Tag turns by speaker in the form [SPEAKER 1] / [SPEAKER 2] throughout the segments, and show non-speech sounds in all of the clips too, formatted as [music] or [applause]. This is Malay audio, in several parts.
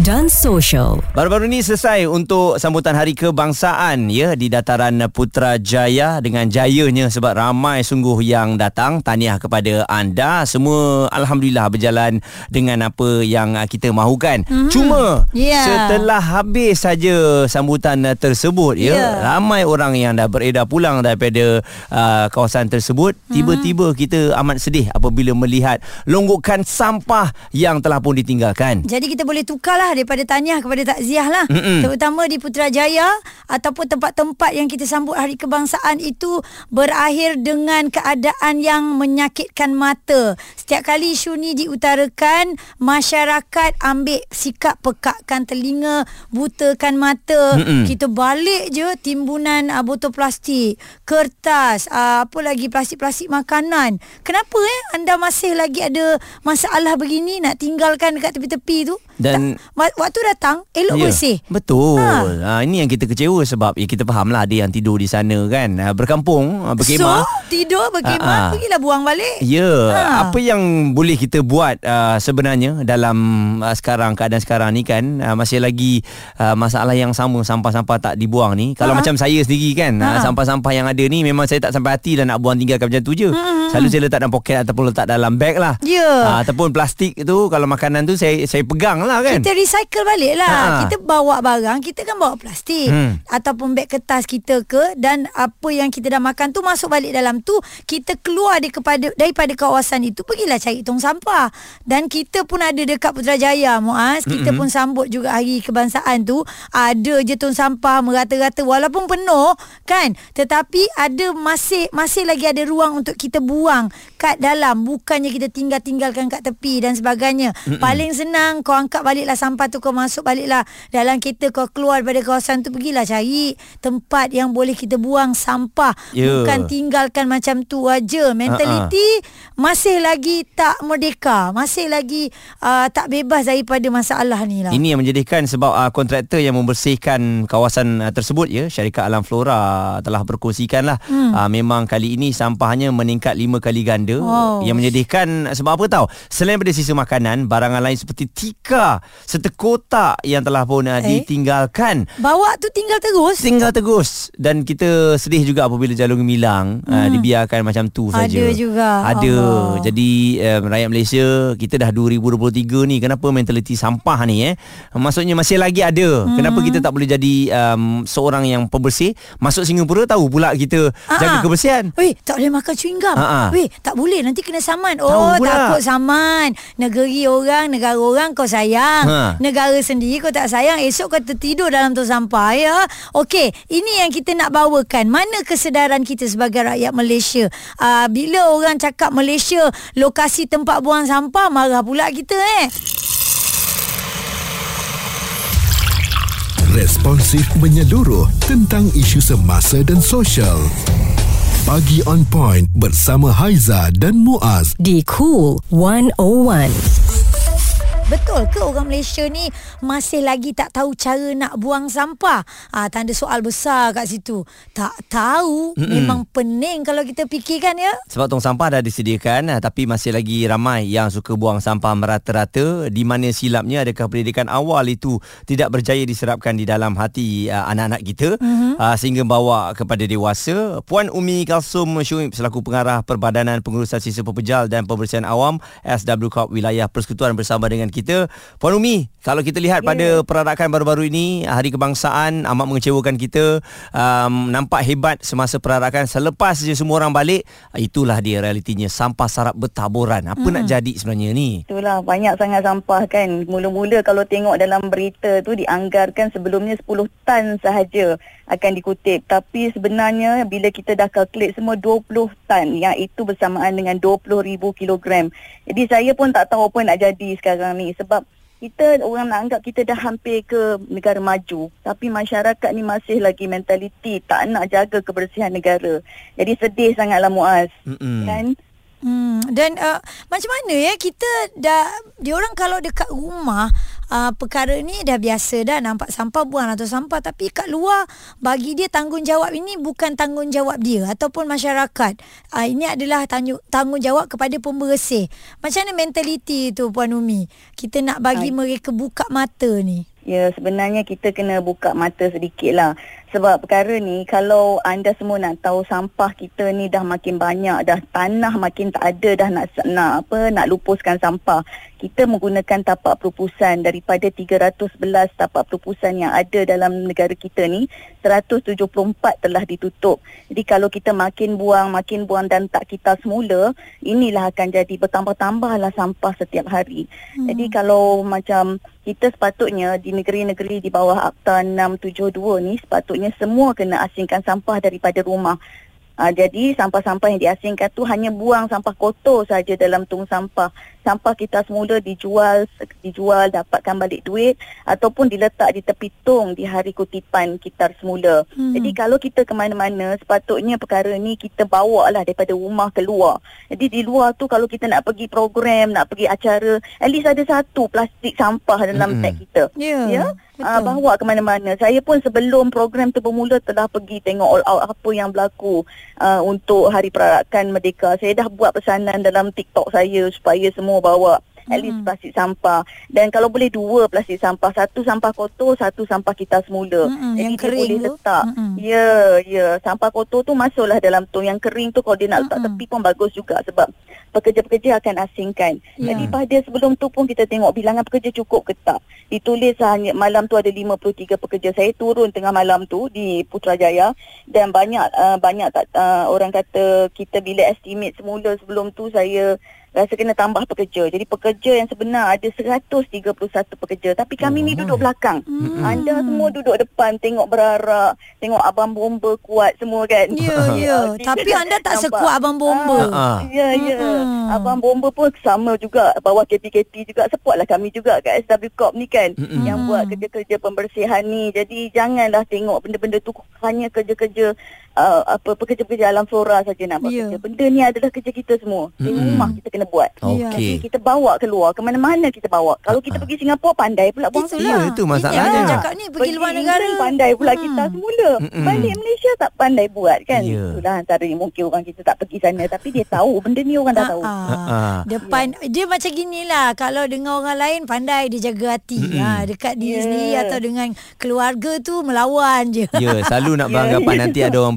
[SPEAKER 1] dan Sosial.
[SPEAKER 2] Baru-baru ini selesai untuk sambutan Hari Kebangsaan ya di dataran Putrajaya dengan jayanya sebab ramai sungguh yang datang. Tahniah kepada anda. Semua alhamdulillah berjalan dengan apa yang kita mahukan. Mm-hmm. Cuma
[SPEAKER 3] Yeah.
[SPEAKER 2] setelah habis saja sambutan tersebut ya,
[SPEAKER 3] Yeah.
[SPEAKER 2] ramai orang yang dah beredar pulang daripada uh, kawasan tersebut. Tiba-tiba kita amat sedih apabila melihat longgokan sampah yang telah pun ditinggalkan.
[SPEAKER 3] Jadi kita boleh tukarlah daripada tahniah kepada takziah lah.
[SPEAKER 2] Mm-mm.
[SPEAKER 3] Terutama di Putrajaya ataupun tempat-tempat yang kita sambut Hari Kebangsaan itu berakhir dengan keadaan yang menyakitkan mata. Setiap kali isu ni diutarakan, masyarakat ambil sikap pekakkan telinga, butakan mata.
[SPEAKER 2] Mm-mm.
[SPEAKER 3] Kita balik je timbunan uh, botol plastik, kertas, uh, apa lagi plastik-plastik makanan. Kenapa eh anda masih lagi ada masalah begini nak tinggalkan dekat tepi-tepi tu?
[SPEAKER 2] Dan-
[SPEAKER 3] wa- waktu datang elok
[SPEAKER 2] Ya,
[SPEAKER 3] bersih.
[SPEAKER 2] Betul.
[SPEAKER 3] Ha.
[SPEAKER 2] Ha. ini yang kita kecewa sebab ya kita faham lah ada yang tidur di sana kan. Ha, berkampung, ha, berkemah.
[SPEAKER 3] So, tidur
[SPEAKER 2] Ah, ah.
[SPEAKER 3] berkemah, pergilah buang balik.
[SPEAKER 2] Ya,
[SPEAKER 3] Ha.
[SPEAKER 2] apa yang boleh kita buat uh, sebenarnya dalam uh, sekarang keadaan sekarang ni kan uh, masih lagi uh, masalah yang sama sampah-sampah tak dibuang ni. Kalau
[SPEAKER 3] Ha.
[SPEAKER 2] macam saya sendiri kan, uh,
[SPEAKER 3] Ha.
[SPEAKER 2] sampah-sampah yang ada ni memang saya tak sampai hati lah nak buang tinggalkan macam tu je. Selalu saya letak dalam poket ataupun letak dalam beg lah.
[SPEAKER 3] Ya.
[SPEAKER 2] Uh, ataupun plastik tu kalau makanan tu saya saya pegang lah kan.
[SPEAKER 3] Kita recycle balik lah.
[SPEAKER 2] Ha.
[SPEAKER 3] Kita bawa barang, kita kan bawa plastik.
[SPEAKER 2] Hmm.
[SPEAKER 3] Ataupun beg kertas kita ke dan apa yang kita dah makan tu masuk balik dalam tu. Kita keluar di kepada, daripada kawasan itu, pergilah cari tong sampah. Dan kita pun ada dekat Putrajaya, Muaz. Kita pun sambut juga hari kebangsaan tu. Ada je tong sampah merata-rata walaupun penuh kan. Tetapi ada masih masih lagi ada ruang untuk kita buang kat dalam. Bukannya kita tinggal-tinggalkan kat tepi dan sebagainya. Mm-mm. Paling senang kau angkat baliklah sampah tu kau masuk baliklah dalam kereta kau keluar daripada kawasan tu pergilah cari tempat yang boleh kita buang sampah.
[SPEAKER 2] Ya.
[SPEAKER 3] Bukan tinggalkan macam tu aja. Mentaliti masih lagi tak merdeka. Masih lagi uh, tak bebas daripada masalah ni lah.
[SPEAKER 2] Ini yang menjadikan sebab uh, kontraktor yang membersihkan kawasan uh, tersebut ya syarikat Alam Flora telah berkongsikan lah hmm. uh, memang kali ini sampahnya meningkat 5 kali ganda
[SPEAKER 3] Wow.
[SPEAKER 2] yang menjadikan sebab apa tahu selain daripada sisa makanan barangan lain seperti tikar serta kotak yang telah pun uh,
[SPEAKER 3] Eh?
[SPEAKER 2] ditinggalkan
[SPEAKER 3] Bawa tu tinggal terus.
[SPEAKER 2] tinggal terus dan kita sedih juga apabila jalur gemilang hmm. uh, dibiarkan macam tu
[SPEAKER 3] Ada
[SPEAKER 2] saja.
[SPEAKER 3] juga.
[SPEAKER 2] Ada.
[SPEAKER 3] Allah.
[SPEAKER 2] Jadi um, rakyat Malaysia kita dah 2023 ni kenapa mentaliti sampah ni eh? Maksudnya masih lagi ada. Hmm. Kenapa kita tak boleh jadi um, seorang yang pembersih? Masuk Singapura tahu pula kita
[SPEAKER 3] Ah,
[SPEAKER 2] jaga
[SPEAKER 3] ah.
[SPEAKER 2] kebersihan.
[SPEAKER 3] Weh, tak boleh makan chewing gum.
[SPEAKER 2] Ah.
[SPEAKER 3] Weh, tak boleh nanti kena saman. Oh, takut saman. Negeri orang, negara orang kau sayang.
[SPEAKER 2] Ha.
[SPEAKER 3] Negara sendiri kau tak sayang. Esok kau tertidur dalam tong sampah ya. Okey, ini yang kita nak bawakan. Mana kesedaran kita sebagai rakyat Malaysia? Uh, bila orang cakap Malaysia lokasi tempat buang sampah, marah pula kita eh.
[SPEAKER 4] Responsif menyeluruh tentang isu semasa dan sosial. Pagi on point bersama Haiza dan Muaz.
[SPEAKER 1] Di Cool 101.
[SPEAKER 3] Betul ke orang Malaysia ni masih lagi tak tahu cara nak buang sampah? Ah tanda soal besar kat situ. Tak tahu, Mm-mm. memang pening kalau kita fikirkan ya.
[SPEAKER 2] Sebab tong sampah dah disediakan ah, tapi masih lagi ramai yang suka buang sampah merata-rata di mana silapnya adakah pendidikan awal itu tidak berjaya diserapkan di dalam hati uh, anak-anak kita mm-hmm. uh, sehingga bawa kepada dewasa. Puan Umi Kalsum Syuib selaku pengarah Perbadanan Pengurusan Sisa Pepejal dan Pembersihan Awam SW Corp Wilayah Persekutuan bersama dengan kita. Puan Umi, kalau kita lihat yeah. pada perarakan baru-baru ini Hari Kebangsaan amat mengecewakan kita um, nampak hebat semasa perarakan selepas je semua orang balik itulah dia realitinya sampah sarap bertaburan apa hmm. nak jadi sebenarnya ni
[SPEAKER 5] Itulah banyak sangat sampah kan. Mula-mula kalau tengok dalam berita tu dianggarkan sebelumnya 10 tan sahaja akan dikutip. Tapi sebenarnya bila kita dah calculate semua 20 tan yang itu bersamaan dengan 20,000 kilogram. Jadi saya pun tak tahu apa nak jadi sekarang ni sebab kita orang nak anggap kita dah hampir ke negara maju tapi masyarakat ni masih lagi mentaliti tak nak jaga kebersihan negara. Jadi sedih sangatlah Muaz.
[SPEAKER 2] Mm-mm.
[SPEAKER 5] Kan?
[SPEAKER 3] Hmm dan uh, macam mana ya kita dah dia orang kalau dekat rumah uh, perkara ni dah biasa dah nampak sampah buang atau sampah tapi kat luar bagi dia tanggungjawab ini bukan tanggungjawab dia ataupun masyarakat. Uh, ini adalah tanggung, tanggungjawab kepada pembersih. Macam mana mentaliti tu Puan Umi? Kita nak bagi mereka buka mata ni.
[SPEAKER 5] Ya, sebenarnya kita kena buka mata sedikit lah. Sebab perkara ni, kalau anda semua nak tahu sampah kita ni dah makin banyak, dah tanah makin tak ada, dah nak nak apa nak lupuskan sampah. Kita menggunakan tapak perupusan daripada 311 tapak perupusan yang ada dalam negara kita ni, 174 telah ditutup. Jadi kalau kita makin buang, makin buang dan tak kita semula, inilah akan jadi bertambah-tambahlah sampah setiap hari. Hmm. Jadi kalau macam kita sepatutnya di negeri-negeri di bawah Akta 672 ni sepatutnya semua kena asingkan sampah daripada rumah. Uh, jadi sampah-sampah yang diasingkan tu hanya buang sampah kotor saja dalam tong sampah. Sampah kita semula dijual dijual dapatkan balik duit ataupun diletak di tepi tong di hari kutipan kita semula. Hmm. Jadi kalau kita ke mana-mana sepatutnya perkara ni kita bawa lah daripada rumah keluar. Jadi di luar tu kalau kita nak pergi program, nak pergi acara, at least ada satu plastik sampah dalam hmm. tag kita.
[SPEAKER 3] Ya.
[SPEAKER 5] Yeah. Yeah? Uh, bawa ke mana-mana. Saya pun sebelum program tu bermula telah pergi tengok all out apa yang berlaku uh, untuk Hari Perarakan Merdeka. Saya dah buat pesanan dalam TikTok saya supaya semua bawa at least plastik sampah. Dan kalau boleh dua plastik sampah satu sampah kotor satu sampah kita semula.
[SPEAKER 3] Mm-mm,
[SPEAKER 5] jadi
[SPEAKER 3] yang
[SPEAKER 5] dia
[SPEAKER 3] kering
[SPEAKER 5] boleh
[SPEAKER 3] tu.
[SPEAKER 5] letak.
[SPEAKER 3] Mm-mm.
[SPEAKER 5] ya ya. Sampah kotor tu masuklah dalam tong yang kering tu. Kalau dia nak letak
[SPEAKER 3] Mm-mm.
[SPEAKER 5] tepi pun bagus juga sebab pekerja-pekerja akan asingkan.
[SPEAKER 3] Ya.
[SPEAKER 5] jadi pada sebelum tu pun kita tengok bilangan pekerja cukup ke tak. Ditulis hanya malam tu ada 53 pekerja. Saya turun tengah malam tu di Putrajaya. Dan banyak uh, banyak tak uh, orang kata kita bila estimate semula sebelum tu saya rasa kena tambah pekerja. Jadi pekerja yang sebenar ada 131 pekerja tapi kami ni duduk belakang.
[SPEAKER 3] Hmm.
[SPEAKER 5] Anda semua duduk depan tengok berarak, tengok abang bomba kuat semua kan.
[SPEAKER 3] Ya, ya. [laughs] Tapi anda tak
[SPEAKER 5] Nampak?
[SPEAKER 3] sekuat abang bomba.
[SPEAKER 2] Ah.
[SPEAKER 5] Ya, ya.
[SPEAKER 3] Mm-mm.
[SPEAKER 5] Abang bomba pun sama juga bawah KPKT juga support lah kami juga kat SW Corp ni kan
[SPEAKER 2] Mm-mm.
[SPEAKER 5] yang buat kerja-kerja pembersihan ni. Jadi janganlah tengok benda-benda tu hanya kerja-kerja uh, apa pekerja-pekerja alam flora saja nak buat
[SPEAKER 3] Ya.
[SPEAKER 5] kerja. Benda ni adalah kerja kita semua. Di
[SPEAKER 2] Mm-mm.
[SPEAKER 5] rumah kita kena buat.
[SPEAKER 3] Ya.
[SPEAKER 2] Okey.
[SPEAKER 5] Jadi kita bawa keluar ke mana-mana kita bawa. Kalau kita pergi Singapura pandai pula buang
[SPEAKER 2] Itulah. Ya, itu masalahnya.
[SPEAKER 3] Yang cakap ni pergi luar negara.
[SPEAKER 5] England pandai pula
[SPEAKER 3] Hmm.
[SPEAKER 5] kita semula.
[SPEAKER 2] Mm-mm.
[SPEAKER 5] Balik Malaysia tak pandai buat kan.
[SPEAKER 2] Ya.
[SPEAKER 5] Itulah antara yang mungkin orang kita tak pergi sana tapi dia tahu benda ni orang dah tahu.
[SPEAKER 3] Ah,
[SPEAKER 2] Ah, ah.
[SPEAKER 3] Depan dia macam ginilah kalau dengan orang lain pandai dia jaga hati.
[SPEAKER 2] Mm-mm.
[SPEAKER 3] Ha dekat diri
[SPEAKER 5] Ya.
[SPEAKER 3] sendiri atau dengan keluarga tu melawan je.
[SPEAKER 2] Ya, selalu nak [laughs] beranggapan nanti ada orang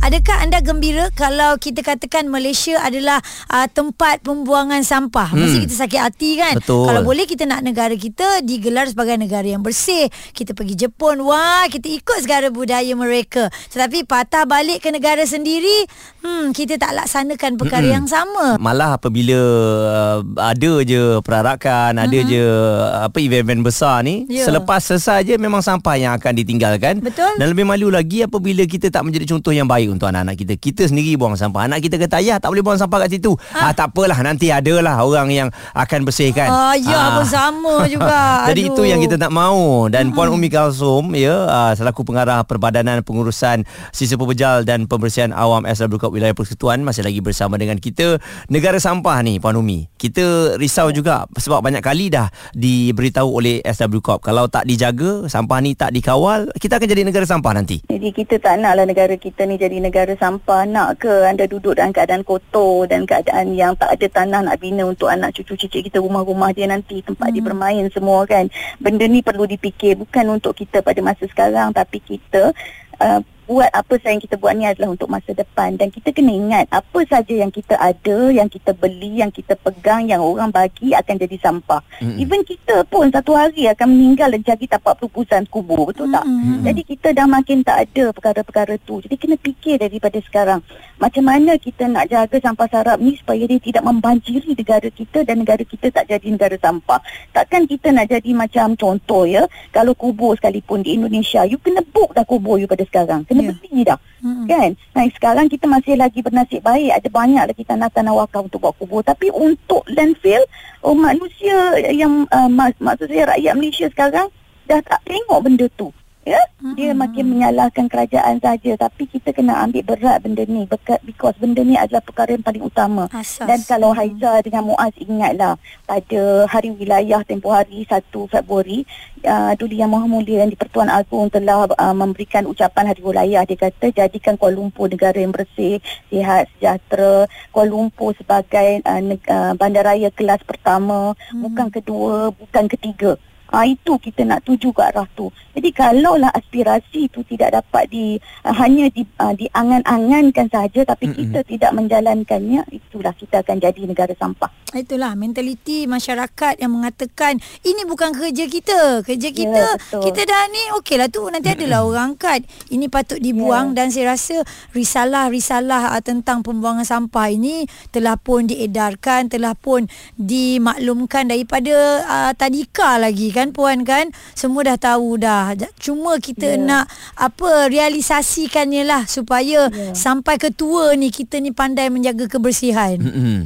[SPEAKER 3] Adakah anda gembira kalau kita katakan Malaysia adalah uh, tempat pembuangan sampah? Hmm. Mesti kita sakit hati kan?
[SPEAKER 2] Betul.
[SPEAKER 3] Kalau boleh kita nak negara kita digelar sebagai negara yang bersih. Kita pergi Jepun, wah kita ikut segala budaya mereka. Tetapi patah balik ke negara sendiri, hmm kita tak laksanakan perkara
[SPEAKER 2] Mm-mm.
[SPEAKER 3] yang sama.
[SPEAKER 2] Malah apabila uh, ada je perarakan, ada je uh, apa event-event besar ni,
[SPEAKER 3] Ya.
[SPEAKER 2] selepas selesai je memang sampah yang akan ditinggalkan.
[SPEAKER 3] Betul.
[SPEAKER 2] Dan lebih malu lagi apabila kita tak menjadi contoh yang baik untuk anak-anak kita. Kita sendiri buang sampah. Anak kita kata, "Ayah, tak boleh buang sampah kat situ." Ah, tak apalah, nanti adalah orang yang akan bersihkan.
[SPEAKER 3] Ah, ya pun sama [laughs] juga.
[SPEAKER 2] Jadi
[SPEAKER 3] Aduh.
[SPEAKER 2] itu yang kita tak mahu dan Puan Umi Kalsum ya uh, selaku pengarah Perbadanan Pengurusan Sisa Pembejal dan Pembersihan Awam SW Corp Wilayah Persekutuan masih lagi bersama dengan kita negara sampah ni Puan Umi. Kita risau juga sebab banyak kali dah diberitahu oleh SW Corp kalau tak dijaga sampah ni tak dikawal kita akan jadi negara sampah nanti.
[SPEAKER 5] Jadi kita tak naklah negara kita ni jadi negara sampah. Nak ke anda duduk dalam keadaan kotor dan keadaan yang tak ada tanah nak bina untuk anak cucu cicit kita rumah-rumah dia nanti tempat hmm. dia bermain semua kan. Benda ni perlu dipikir bukan untuk kita pada masa sekarang tapi kita uh, buat apa sahaja yang kita buat ni adalah untuk masa depan dan kita kena ingat apa saja yang kita ada, yang kita beli, yang kita pegang, yang orang bagi akan jadi sampah.
[SPEAKER 2] Mm-mm.
[SPEAKER 5] Even kita pun satu hari akan meninggal dan cari tapak perupusan kubur, betul tak?
[SPEAKER 3] Mm-mm.
[SPEAKER 5] Jadi kita dah makin tak ada perkara-perkara tu. Jadi kena fikir daripada sekarang. Macam mana kita nak jaga sampah sarap ni supaya dia tidak membanjiri negara kita dan negara kita tak jadi negara sampah. Takkan kita nak jadi macam contoh ya, kalau kubur sekalipun di Indonesia, you kena book dah kubur you pada sekarang. Kena. Yeah. beli dah.
[SPEAKER 3] Mm-mm.
[SPEAKER 5] Kan? Nah, sekarang kita masih lagi bernasib baik. Ada banyak lagi tanah-tanah wakaf untuk buat kubur. Tapi untuk landfill, oh, manusia yang, uh, mak, maksud saya rakyat Malaysia sekarang dah tak tengok benda tu. Ya dia makin menyalahkan kerajaan saja tapi kita kena ambil berat benda ni. Because benda ni adalah perkara yang paling utama.
[SPEAKER 3] Asas.
[SPEAKER 5] dan kalau Haiza dengan Muaz ingatlah pada hari wilayah tempoh hari 1 Februari uh, Duli Yang Maha Mulia yang di-Pertuan Agong telah uh, memberikan ucapan hari wilayah. Dia kata jadikan Kuala Lumpur negara yang bersih sihat sejahtera. Kuala Lumpur sebagai uh, neg- uh, bandaraya kelas pertama hmm. bukan kedua bukan ketiga Ah itu kita nak tuju ke arah tu. Jadi kalaulah aspirasi itu tidak dapat di uh, hanya di uh, diangan-angankan saja tapi
[SPEAKER 2] Mm-mm.
[SPEAKER 5] kita tidak menjalankannya itulah kita akan jadi negara sampah.
[SPEAKER 3] Itulah mentaliti masyarakat yang mengatakan ini bukan kerja kita. Kerja kita
[SPEAKER 5] betul.
[SPEAKER 3] kita dah ni okeylah tu nanti adalah [clears throat] orang angkat. Ini patut dibuang dan saya rasa risalah-risalah uh, tentang pembuangan sampah ini telah pun diedarkan, telah pun dimaklumkan daripada uh, tadika lagi kan puan kan. Semua dah tahu dah. Cuma kita
[SPEAKER 5] Ya.
[SPEAKER 3] nak apa realisasikannya lah supaya
[SPEAKER 5] Ya.
[SPEAKER 3] sampai ke tua ni kita ni pandai menjaga kebersihan.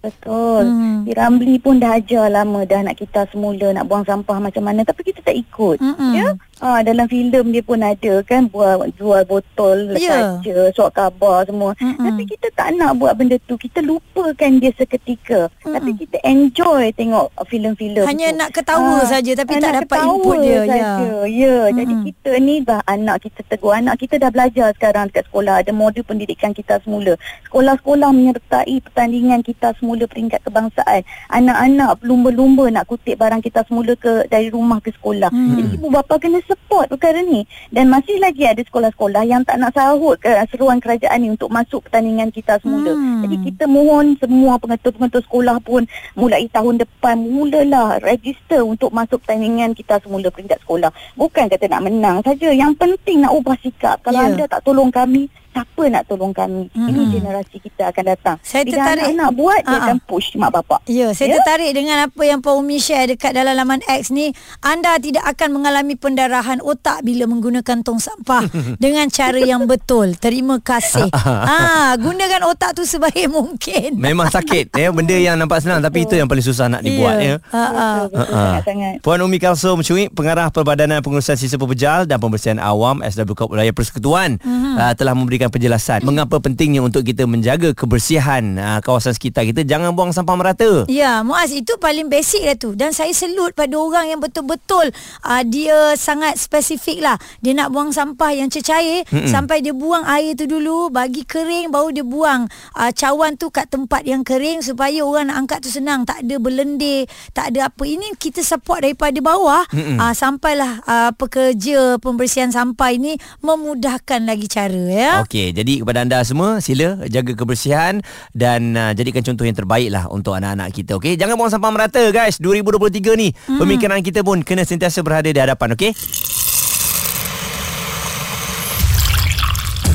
[SPEAKER 5] Betul.
[SPEAKER 3] Hmm.
[SPEAKER 5] Di Ramli pun dah ajar lama dah nak kita semula nak buang sampah macam mana tapi kita tak ikut.
[SPEAKER 3] Mm-mm.
[SPEAKER 5] Ya. Ah dalam filem dia pun ada kan buat jual botol
[SPEAKER 3] Ya.
[SPEAKER 5] kaca, surat khabar semua.
[SPEAKER 3] Mm-mm.
[SPEAKER 5] Tapi kita tak nak buat benda tu. Kita lupakan dia seketika.
[SPEAKER 3] Mm-mm.
[SPEAKER 5] Tapi kita enjoy tengok filem-filem
[SPEAKER 3] Hanya
[SPEAKER 5] tu.
[SPEAKER 3] nak ketawa
[SPEAKER 5] Ah,
[SPEAKER 3] saja tapi tak dapat input dia. Ya.
[SPEAKER 5] saja. Ya, jadi
[SPEAKER 3] Mm-mm.
[SPEAKER 5] kita ni dah anak kita tegur. Anak kita dah belajar sekarang dekat sekolah. Ada modul pendidikan kita semula. Sekolah-sekolah menyertai pertandingan kita semula peringkat kebangsaan. Anak-anak lumba-lumba nak kutip barang kita semula ke dari rumah ke sekolah.
[SPEAKER 3] Mm.
[SPEAKER 5] Jadi ibu bapa kena support perkara ni. Dan masih lagi ada sekolah-sekolah yang tak nak sahut ke seruan kerajaan ni untuk masuk pertandingan kita semula.
[SPEAKER 3] Hmm.
[SPEAKER 5] Jadi kita mohon semua pengetua-pengetua sekolah pun mulai tahun depan mulalah register untuk masuk pertandingan kita semula peringkat sekolah. Bukan kata nak menang saja. Yang penting nak ubah sikap. Kalau
[SPEAKER 3] Ya.
[SPEAKER 5] anda tak tolong kami, siapa nak tolong kami?
[SPEAKER 3] Mm-mm.
[SPEAKER 5] Ini generasi kita akan datang.
[SPEAKER 3] Saya
[SPEAKER 5] Bila
[SPEAKER 3] tertarik.
[SPEAKER 5] anak buat, dia
[SPEAKER 3] Ha-ha.
[SPEAKER 5] akan push mak bapak.
[SPEAKER 3] Ya, saya
[SPEAKER 5] Ya?
[SPEAKER 3] tertarik dengan apa yang Pak Umi share dekat dalam laman X ni. Anda tidak akan mengalami pendarahan otak bila menggunakan tong sampah [laughs] dengan cara yang betul. Terima kasih. [laughs] ah, gunakan otak tu sebaik [laughs] mungkin.
[SPEAKER 2] Memang sakit ya benda yang nampak senang tapi itu yang paling susah nak dibuat ya.
[SPEAKER 3] Ha ah.
[SPEAKER 5] Betul, betul,
[SPEAKER 2] Ha-ha.
[SPEAKER 5] sangat-sangat.
[SPEAKER 2] Puan Umi Kalsum Cuik, Pengarah Perbadanan Pengurusan Sisa Pepejal dan Pembersihan Awam SW Kop Wilayah Persekutuan
[SPEAKER 3] Mhm.
[SPEAKER 2] uh, telah memberikan penjelasan mengapa pentingnya untuk kita menjaga kebersihan uh, kawasan sekitar kita. Jangan buang sampah merata.
[SPEAKER 3] Ya, Muaz itu paling basic dah tu. Dan saya selut pada orang yang betul-betul uh, dia sangat spesifik lah. Dia nak buang sampah yang cecair
[SPEAKER 2] Mm-mm.
[SPEAKER 3] sampai dia buang air tu dulu, bagi kering baru dia buang uh, cawan tu kat tempat yang kering supaya orang nak angkat tu senang. Tak ada berlendir, tak ada apa. Ini kita support daripada bawah
[SPEAKER 2] Mm-mm.
[SPEAKER 3] uh, sampailah uh, pekerja pembersihan sampah ini memudahkan lagi cara ya.
[SPEAKER 2] Okey, jadi kepada anda semua sila jaga kebersihan dan uh, jadikan contoh yang terbaik lah untuk anak-anak kita. Okey, jangan buang sampah merata guys. 2023 ni hmm. pemikiran kita pun kena sentiasa berada di hadapan. Okey.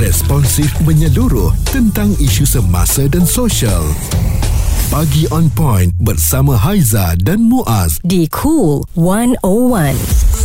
[SPEAKER 4] Responsif menyeluruh tentang isu semasa dan sosial. Pagi on point bersama Haiza dan Muaz.
[SPEAKER 1] Di Cool 101.